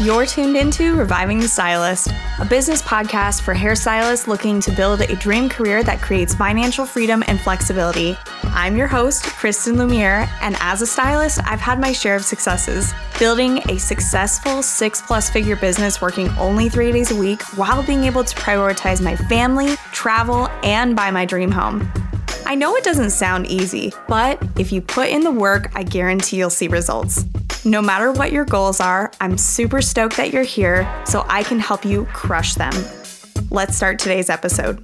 You're tuned into Reviving the Stylist, a business podcast for hairstylists looking to build a dream career that creates financial freedom and flexibility. I'm your host, Kristen Lumiere, and as a stylist, I've had my share of successes. Building a successful six plus figure business working only three days a week while being able to prioritize my family, travel, and buy my dream home. I know it doesn't sound easy, but if you put in the work, I guarantee you'll see results. No matter what your goals are, I'm super stoked that you're here so I can help you crush them. Let's start today's episode.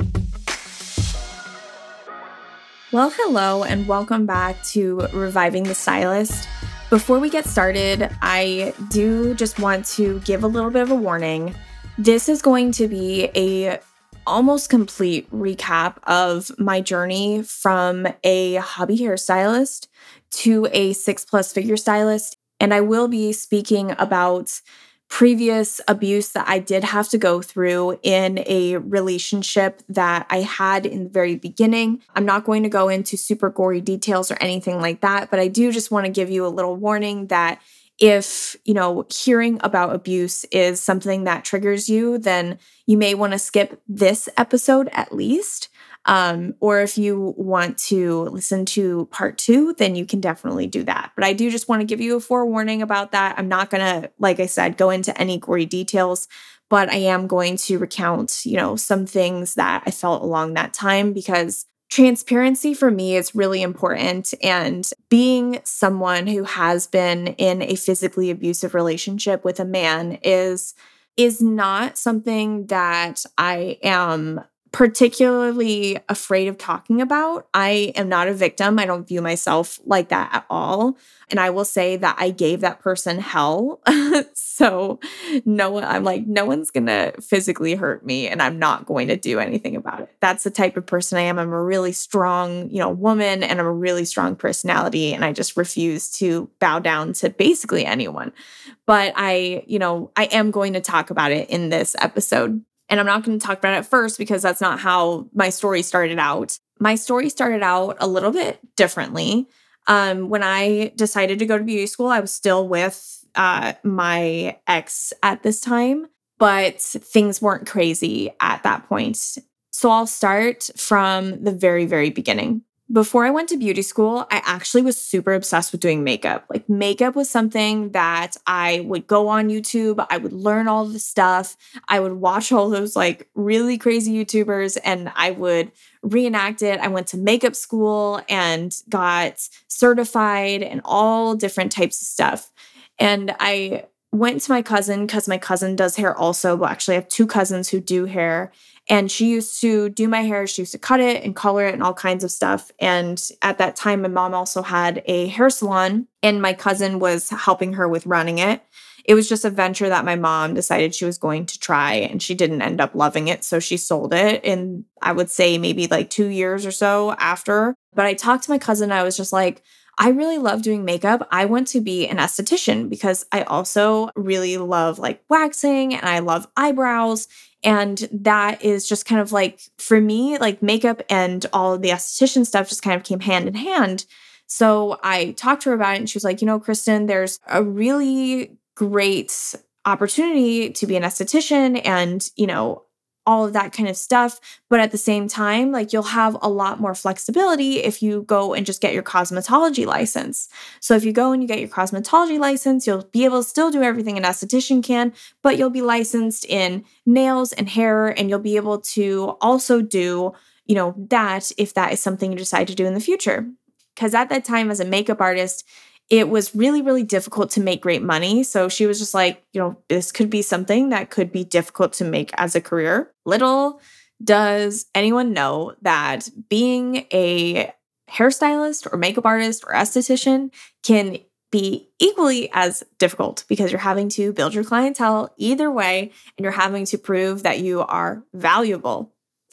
Well, hello, and welcome back to Reviving the Stylist. Before we get started, I do just want to give a little bit of a warning. This is going to be a almost complete recap of my journey from a hobby hairstylist to a six plus figure stylist and I will be speaking about previous abuse that I did have to go through in a relationship that I had in the very beginning. I'm not going to go into super gory details or anything like that, but I do just want to give you a little warning that if, you know, hearing about abuse is something that triggers you, then you may want to skip this episode at least. Um, or if you want to listen to part two, then you can definitely do that. But I do just want to give you a forewarning about that. I'm not going to, like I said, go into any gory details, but I am going to recount, you know, some things that I felt along that time because transparency for me is really important. And being someone who has been in a physically abusive relationship with a man is is not something that I am particularly afraid of talking about. I am not a victim. I don't view myself like that at all. And I will say that I gave that person hell. so no one, I'm like, no one's going to physically hurt me and I'm not going to do anything about it. That's the type of person I am. I'm a really strong, you know, woman and I'm a really strong personality. And I just refuse to bow down to basically anyone. But I, you know, I am going to talk about it in this episode. And I'm not going to talk about it first because that's not how my story started out. My story started out a little bit differently. Um, when I decided to go to beauty school, I was still with uh, my ex at this time, but things weren't crazy at that point. So I'll start from the very, very beginning before I went to beauty school, I actually was super obsessed with doing makeup. Like, makeup was something that I would go on YouTube, I would learn all the stuff, I would watch all those like really crazy YouTubers, and I would reenact it. I went to makeup school and got certified and all different types of stuff. And I went to my cousin because my cousin does hair also. But actually, I have two cousins who do hair. And she used to do my hair. She used to cut it and color it and all kinds of stuff. And at that time, my mom also had a hair salon, and my cousin was helping her with running it. It was just a venture that my mom decided she was going to try, and she didn't end up loving it. So she sold it in, I would say, maybe like two years or so after. But I talked to my cousin, I was just like, I really love doing makeup. I want to be an esthetician because I also really love like waxing and I love eyebrows. And that is just kind of like, for me, like makeup and all the esthetician stuff just kind of came hand in hand. So I talked to her about it and she was like, you know, Kristen, there's a really great opportunity to be an esthetician and, you know, all of that kind of stuff. But at the same time, like you'll have a lot more flexibility if you go and just get your cosmetology license. So if you go and you get your cosmetology license, you'll be able to still do everything an esthetician can, but you'll be licensed in nails and hair, and you'll be able to also do, you know, that if that is something you decide to do in the future. Because at that time, as a makeup artist, it was really, really difficult to make great money. So she was just like, you know, this could be something that could be difficult to make as a career. Little does anyone know that being a hairstylist or makeup artist or esthetician can be equally as difficult because you're having to build your clientele either way and you're having to prove that you are valuable.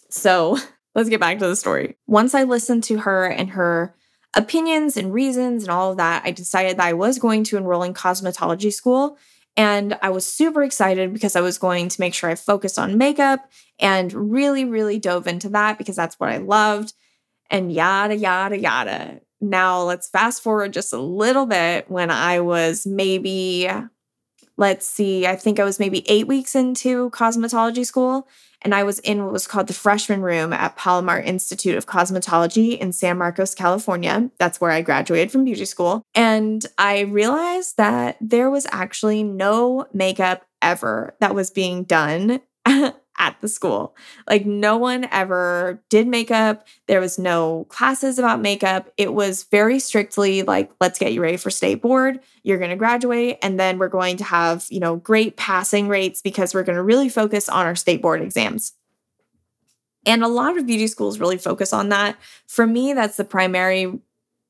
So let's get back to the story. Once I listened to her and her opinions and reasons and all of that, I decided that I was going to enroll in cosmetology school. And I was super excited because I was going to make sure I focused on makeup and really, really dove into that because that's what I loved and yada, yada, yada. Now let's fast forward just a little bit when I was maybe let's see, I think I was maybe eight weeks into cosmetology school. And I was in what was called the freshman room at Palomar Institute of Cosmetology in San Marcos, California. That's where I graduated from beauty school. And I realized that there was actually no makeup ever that was being done at the school. Like no one ever did makeup. There was no classes about makeup. It was very strictly like let's get you ready for state board. You're going to graduate and then we're going to have, you know, great passing rates because we're going to really focus on our state board exams. And a lot of beauty schools really focus on that. For me, that's the primary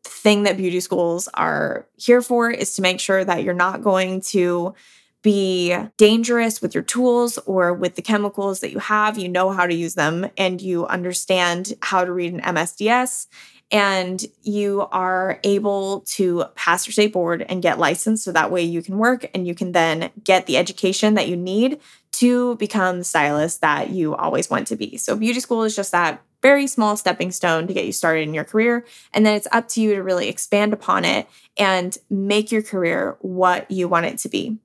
thing that beauty schools are here for is to make sure that you're not going to be dangerous with your tools or with the chemicals that you have. You know how to use them and you understand how to read an MSDS and you are able to pass your state board and get licensed so that way you can work and you can then get the education that you need to become the stylist that you always want to be. So beauty school is just that very small stepping stone to get you started in your career and then it's up to you to really expand upon it and make your career what you want it to be.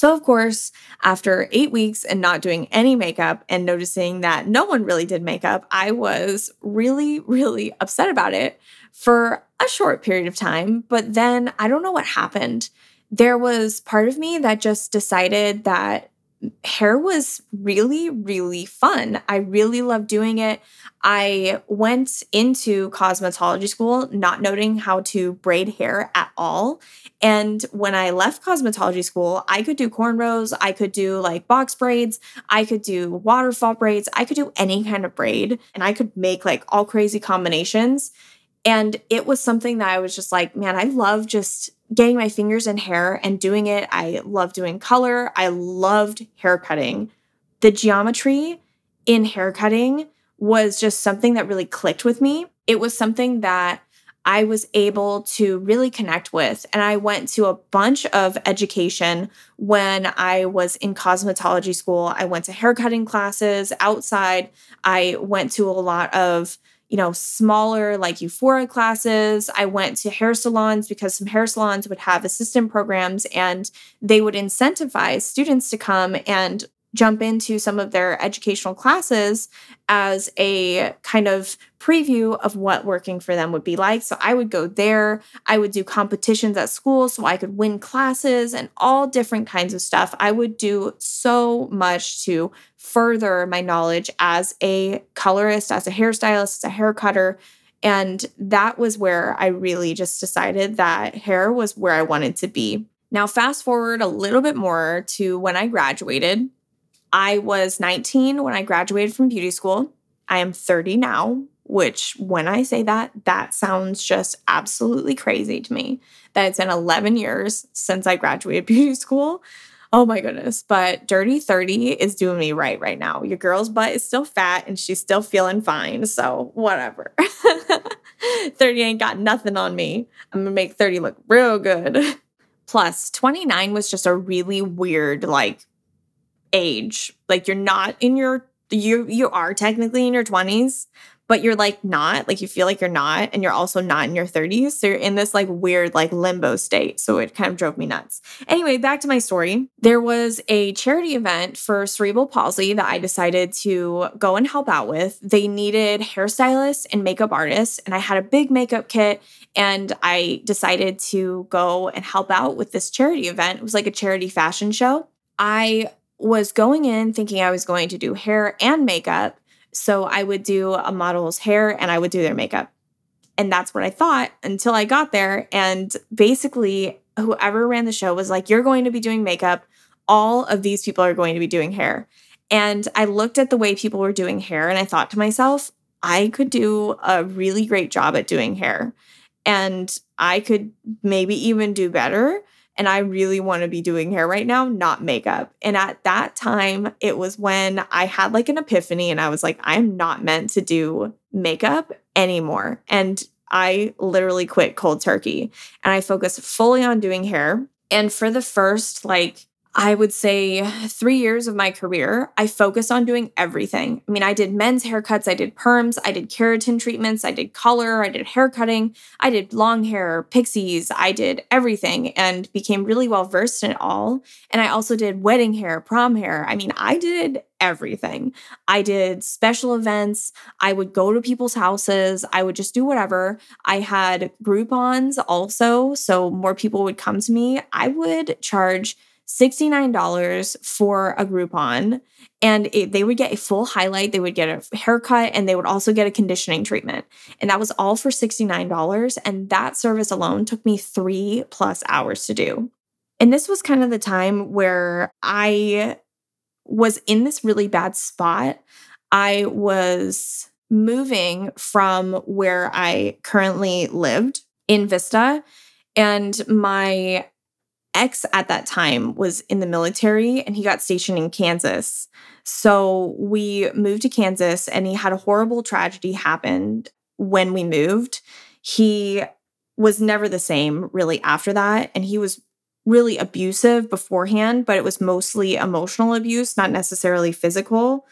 So, of course, after eight weeks and not doing any makeup and noticing that no one really did makeup, I was really, really upset about it for a short period of time. But then I don't know what happened. There was part of me that just decided that hair was really, really fun. I really loved doing it. I went into cosmetology school not knowing how to braid hair at all. And when I left cosmetology school, I could do cornrows, I could do like box braids, I could do waterfall braids, I could do any kind of braid, and I could make like all crazy combinations. And it was something that I was just like, man, I love just getting my fingers in hair and doing it. I love doing color. I loved hair cutting. The geometry in hair cutting was just something that really clicked with me. It was something that I was able to really connect with. And I went to a bunch of education when I was in cosmetology school. I went to haircutting classes outside. I went to a lot of you know, smaller like Euphoria classes. I went to hair salons because some hair salons would have assistant programs and they would incentivize students to come and jump into some of their educational classes as a kind of preview of what working for them would be like. So I would go there, I would do competitions at school so I could win classes and all different kinds of stuff. I would do so much to further my knowledge as a colorist, as a hairstylist, as a hair cutter. And that was where I really just decided that hair was where I wanted to be. Now, fast forward a little bit more to when I graduated. I was 19 when I graduated from beauty school. I am 30 now, which when I say that, that sounds just absolutely crazy to me that it's been 11 years since I graduated beauty school. Oh my goodness. But Dirty 30 is doing me right right now. Your girl's butt is still fat and she's still feeling fine. So, whatever. 30 ain't got nothing on me. I'm gonna make 30 look real good. Plus, 29 was just a really weird, like, age. Like you're not in your you you are technically in your 20s, but you're like not, like you feel like you're not and you're also not in your 30s. So you're in this like weird like limbo state. So it kind of drove me nuts. Anyway, back to my story. There was a charity event for cerebral palsy that I decided to go and help out with. They needed hairstylists and makeup artists and I had a big makeup kit and I decided to go and help out with this charity event. It was like a charity fashion show. I was going in thinking I was going to do hair and makeup. So I would do a model's hair and I would do their makeup. And that's what I thought until I got there. And basically, whoever ran the show was like, You're going to be doing makeup. All of these people are going to be doing hair. And I looked at the way people were doing hair and I thought to myself, I could do a really great job at doing hair. And I could maybe even do better and I really want to be doing hair right now, not makeup. And at that time, it was when I had like an epiphany and I was like, I'm not meant to do makeup anymore. And I literally quit cold turkey and I focused fully on doing hair. And for the first like I would say three years of my career, I focused on doing everything. I mean, I did men's haircuts, I did perms, I did keratin treatments, I did color, I did hair cutting, I did long hair, pixies, I did everything and became really well versed in it all. And I also did wedding hair, prom hair. I mean, I did everything. I did special events. I would go to people's houses. I would just do whatever. I had Groupons also. So more people would come to me. I would charge $69 for a Groupon and it, they would get a full highlight, they would get a haircut, and they would also get a conditioning treatment. And that was all for $69. And that service alone took me three plus hours to do. And this was kind of the time where I was in this really bad spot. I was moving from where I currently lived in Vista, and my ex at that time was in the military and he got stationed in Kansas. So we moved to Kansas and he had a horrible tragedy happen when we moved. He was never the same really after that and he was really abusive beforehand, but it was mostly emotional abuse, not necessarily physical.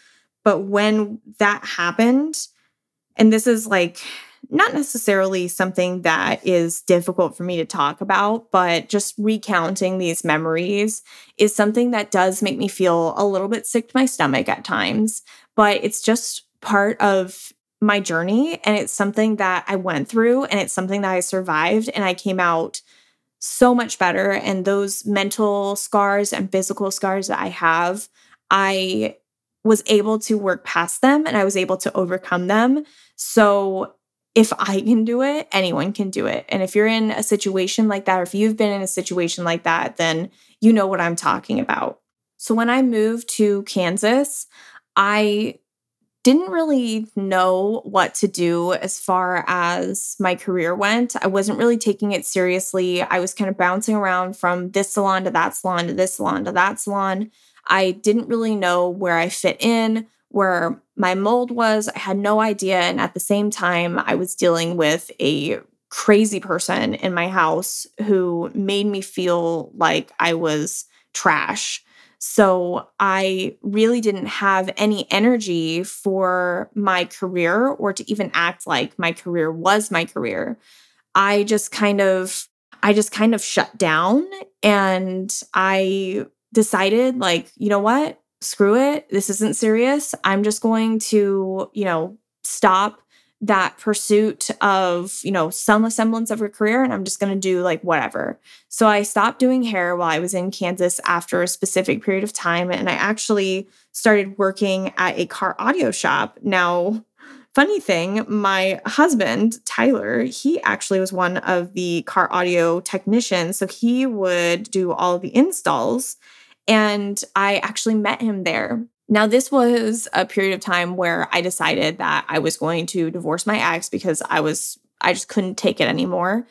But when that happened, and this is like not necessarily something that is difficult for me to talk about, but just recounting these memories is something that does make me feel a little bit sick to my stomach at times. But it's just part of my journey. And it's something that I went through and it's something that I survived. And I came out so much better. And those mental scars and physical scars that I have, I was able to work past them and I was able to overcome them. So if I can do it, anyone can do it. And if you're in a situation like that, or if you've been in a situation like that, then you know what I'm talking about. So when I moved to Kansas, I didn't really know what to do as far as my career went. I wasn't really taking it seriously. I was kind of bouncing around from this salon to that salon to this salon to that salon. I didn't really know where I fit in, where my mold was. I had no idea. And at the same time, I was dealing with a crazy person in my house who made me feel like I was trash. So I really didn't have any energy for my career or to even act like my career was my career. I just kind of I just kind of shut down and I decided like, you know what? Screw it. This isn't serious. I'm just going to, you know, stop that pursuit of, you know, some semblance of a career and I'm just going to do like whatever. So I stopped doing hair while I was in Kansas after a specific period of time and I actually started working at a car audio shop. Now, funny thing, my husband, Tyler, he actually was one of the car audio technicians, so he would do all the installs and I actually met him there. Now, this was a period of time where I decided that I was going to divorce my ex because I was, I just couldn't take it anymore.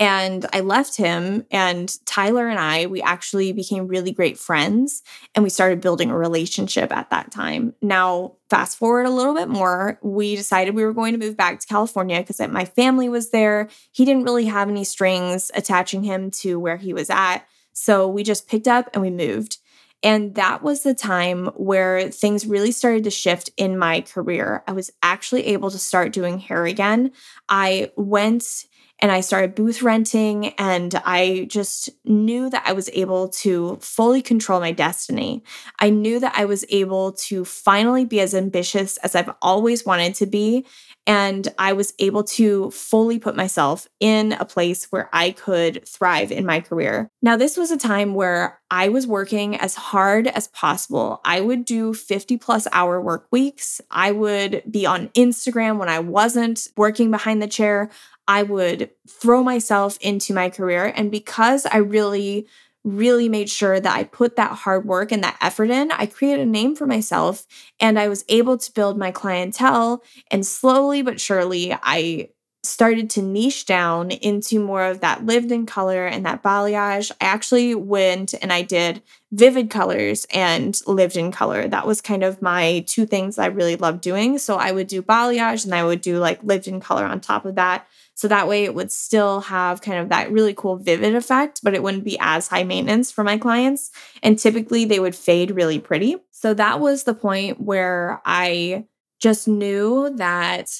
And I left him, and Tyler and I, we actually became really great friends and we started building a relationship at that time. Now, fast forward a little bit more, we decided we were going to move back to California because my family was there. He didn't really have any strings attaching him to where he was at. So we just picked up and we moved. And that was the time where things really started to shift in my career. I was actually able to start doing hair again. I went and I started booth renting, and I just knew that I was able to fully control my destiny. I knew that I was able to finally be as ambitious as I've always wanted to be and I was able to fully put myself in a place where I could thrive in my career. Now, this was a time where I was working as hard as possible. I would do 50 plus hour work weeks. I would be on Instagram when I wasn't working behind the chair. I would throw myself into my career. And because I really really made sure that I put that hard work and that effort in. I created a name for myself and I was able to build my clientele. And slowly but surely, I started to niche down into more of that lived in color and that balayage, I actually went and I did vivid colors and lived in color. That was kind of my two things I really loved doing. So I would do balayage and I would do like lived in color on top of that. So that way it would still have kind of that really cool vivid effect, but it wouldn't be as high maintenance for my clients. And typically they would fade really pretty. So that was the point where I just knew that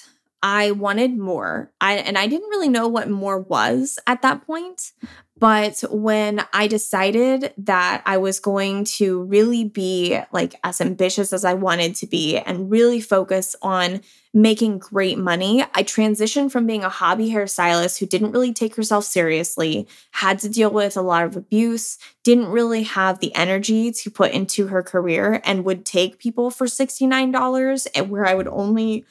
I wanted more. I and I didn't really know what more was at that point, but when I decided that I was going to really be like as ambitious as I wanted to be and really focus on making great money, I transitioned from being a hobby hairstylist who didn't really take herself seriously, had to deal with a lot of abuse, didn't really have the energy to put into her career, and would take people for $69 and eh, where I would only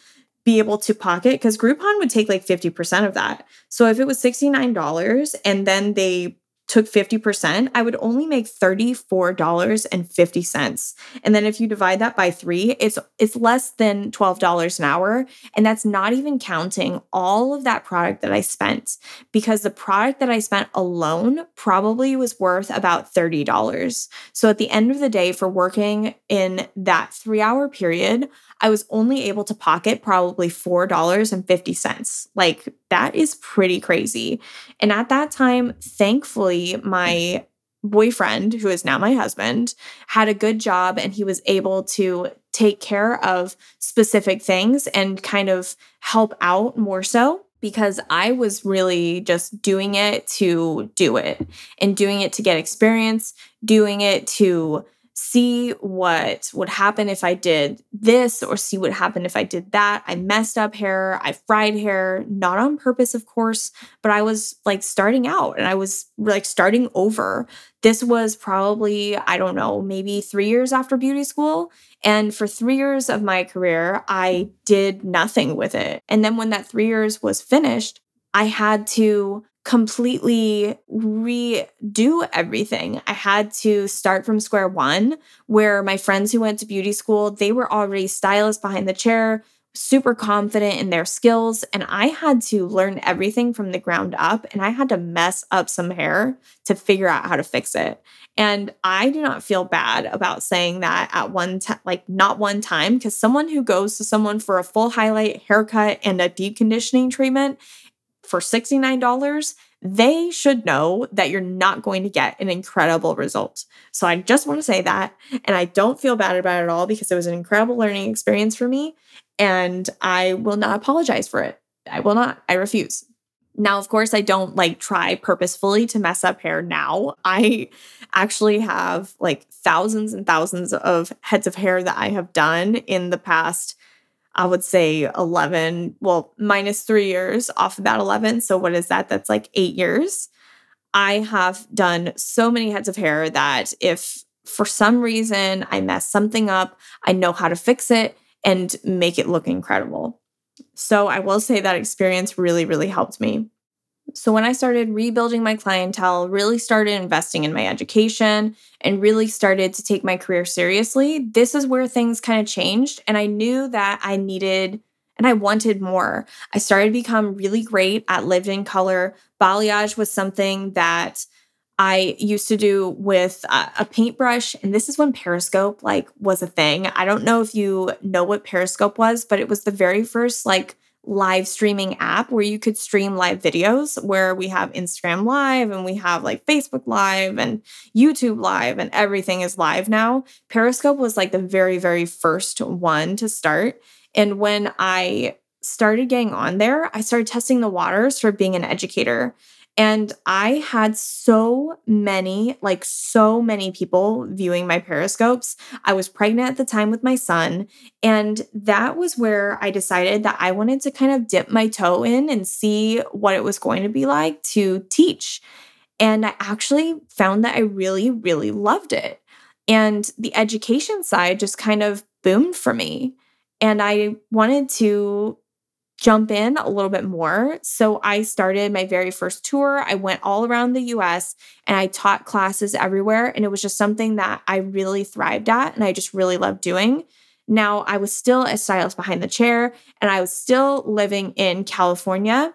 be able to pocket because Groupon would take like 50% of that. So if it was $69 and then they took 50%, I would only make $34.50. And then if you divide that by 3, it's it's less than $12 an hour, and that's not even counting all of that product that I spent because the product that I spent alone probably was worth about $30. So at the end of the day for working in that 3-hour period, I was only able to pocket probably $4.50. Like that is pretty crazy. And at that time, thankfully, my boyfriend, who is now my husband, had a good job and he was able to take care of specific things and kind of help out more so because I was really just doing it to do it and doing it to get experience, doing it to see what would happen if I did this or see what happened if I did that. I messed up hair, I fried hair, not on purpose, of course, but I was like starting out and I was like starting over. This was probably, I don't know, maybe three years after beauty school. And for three years of my career, I did nothing with it. And then when that three years was finished, I had to completely redo everything. I had to start from square one, where my friends who went to beauty school, they were already stylists behind the chair, super confident in their skills. And I had to learn everything from the ground up and I had to mess up some hair to figure out how to fix it. And I do not feel bad about saying that at one time, like not one time, because someone who goes to someone for a full highlight haircut and a deep conditioning treatment for $69, they should know that you're not going to get an incredible result. So I just want to say that. And I don't feel bad about it at all because it was an incredible learning experience for me. And I will not apologize for it. I will not. I refuse. Now, of course, I don't like try purposefully to mess up hair now. I actually have like thousands and thousands of heads of hair that I have done in the past I would say 11, well, minus three years off of that 11. So, what is that? That's like eight years. I have done so many heads of hair that if for some reason I mess something up, I know how to fix it and make it look incredible. So, I will say that experience really, really helped me. So, when I started rebuilding my clientele, really started investing in my education, and really started to take my career seriously, this is where things kind of changed. And I knew that I needed and I wanted more. I started to become really great at lived in color. Balayage was something that I used to do with a, a paintbrush, and this is when Periscope like was a thing. I don't know if you know what Periscope was, but it was the very first like live streaming app where you could stream live videos where we have Instagram live and we have like Facebook live and YouTube live and everything is live now. Periscope was like the very very first one to start and when I started getting on there, I started testing the waters for being an educator. And I had so many, like so many people viewing my periscopes. I was pregnant at the time with my son. And that was where I decided that I wanted to kind of dip my toe in and see what it was going to be like to teach. And I actually found that I really, really loved it. And the education side just kind of boomed for me. And I wanted to jump in a little bit more. So I started my very first tour. I went all around the US and I taught classes everywhere. And it was just something that I really thrived at and I just really loved doing. Now, I was still a stylist behind the chair and I was still living in California.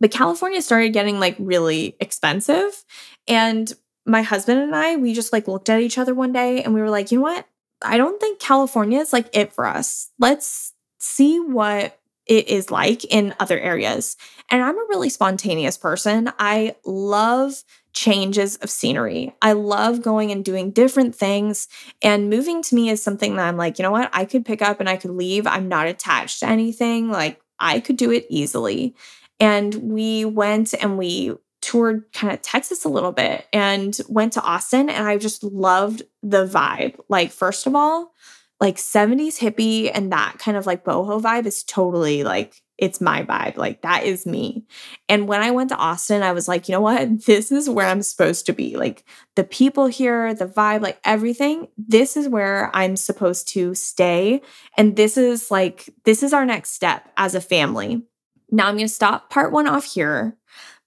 But California started getting like really expensive. And my husband and I, we just like looked at each other one day and we were like, you know what? I don't think California is like it for us. Let's see what it is like in other areas. And I'm a really spontaneous person. I love changes of scenery. I love going and doing different things. And moving to me is something that I'm like, you know what? I could pick up and I could leave. I'm not attached to anything. Like, I could do it easily. And we went and we toured kind of Texas a little bit and went to Austin. And I just loved the vibe. Like, first of all, like 70s hippie and that kind of like boho vibe is totally like it's my vibe. Like that is me. And when I went to Austin, I was like, you know what? This is where I'm supposed to be. Like the people here, the vibe, like everything, this is where I'm supposed to stay. And this is like, this is our next step as a family. Now I'm going to stop part one off here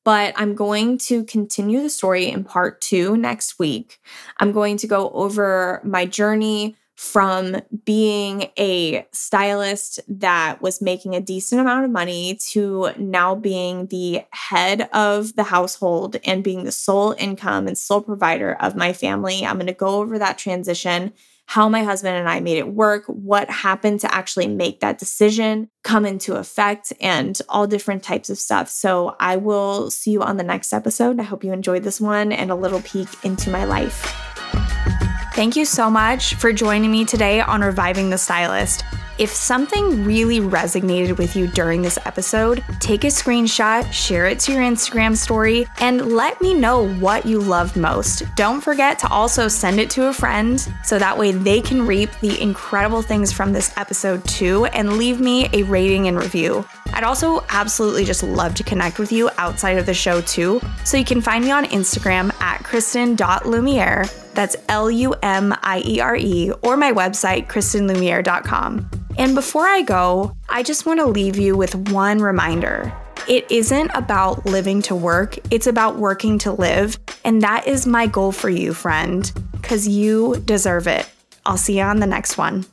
but I'm going to continue the story in part two next week. I'm going to go over my journey from being a stylist that was making a decent amount of money to now being the head of the household and being the sole income and sole provider of my family. I'm going to go over that transition, how my husband and I made it work, what happened to actually make that decision come into effect, and all different types of stuff. So I will see you on the next episode. I hope you enjoyed this one and a little peek into my life. Thank you so much for joining me today on Reviving the Stylist. If something really resonated with you during this episode, take a screenshot, share it to your Instagram story, and let me know what you loved most. Don't forget to also send it to a friend so that way they can reap the incredible things from this episode too and leave me a rating and review. I'd also absolutely just love to connect with you outside of the show too. So you can find me on Instagram at kristen.lumiere that's L U M I E R E, or my website, kristenlumiere.com. And before I go, I just want to leave you with one reminder. It isn't about living to work, it's about working to live. And that is my goal for you, friend, because you deserve it. I'll see you on the next one.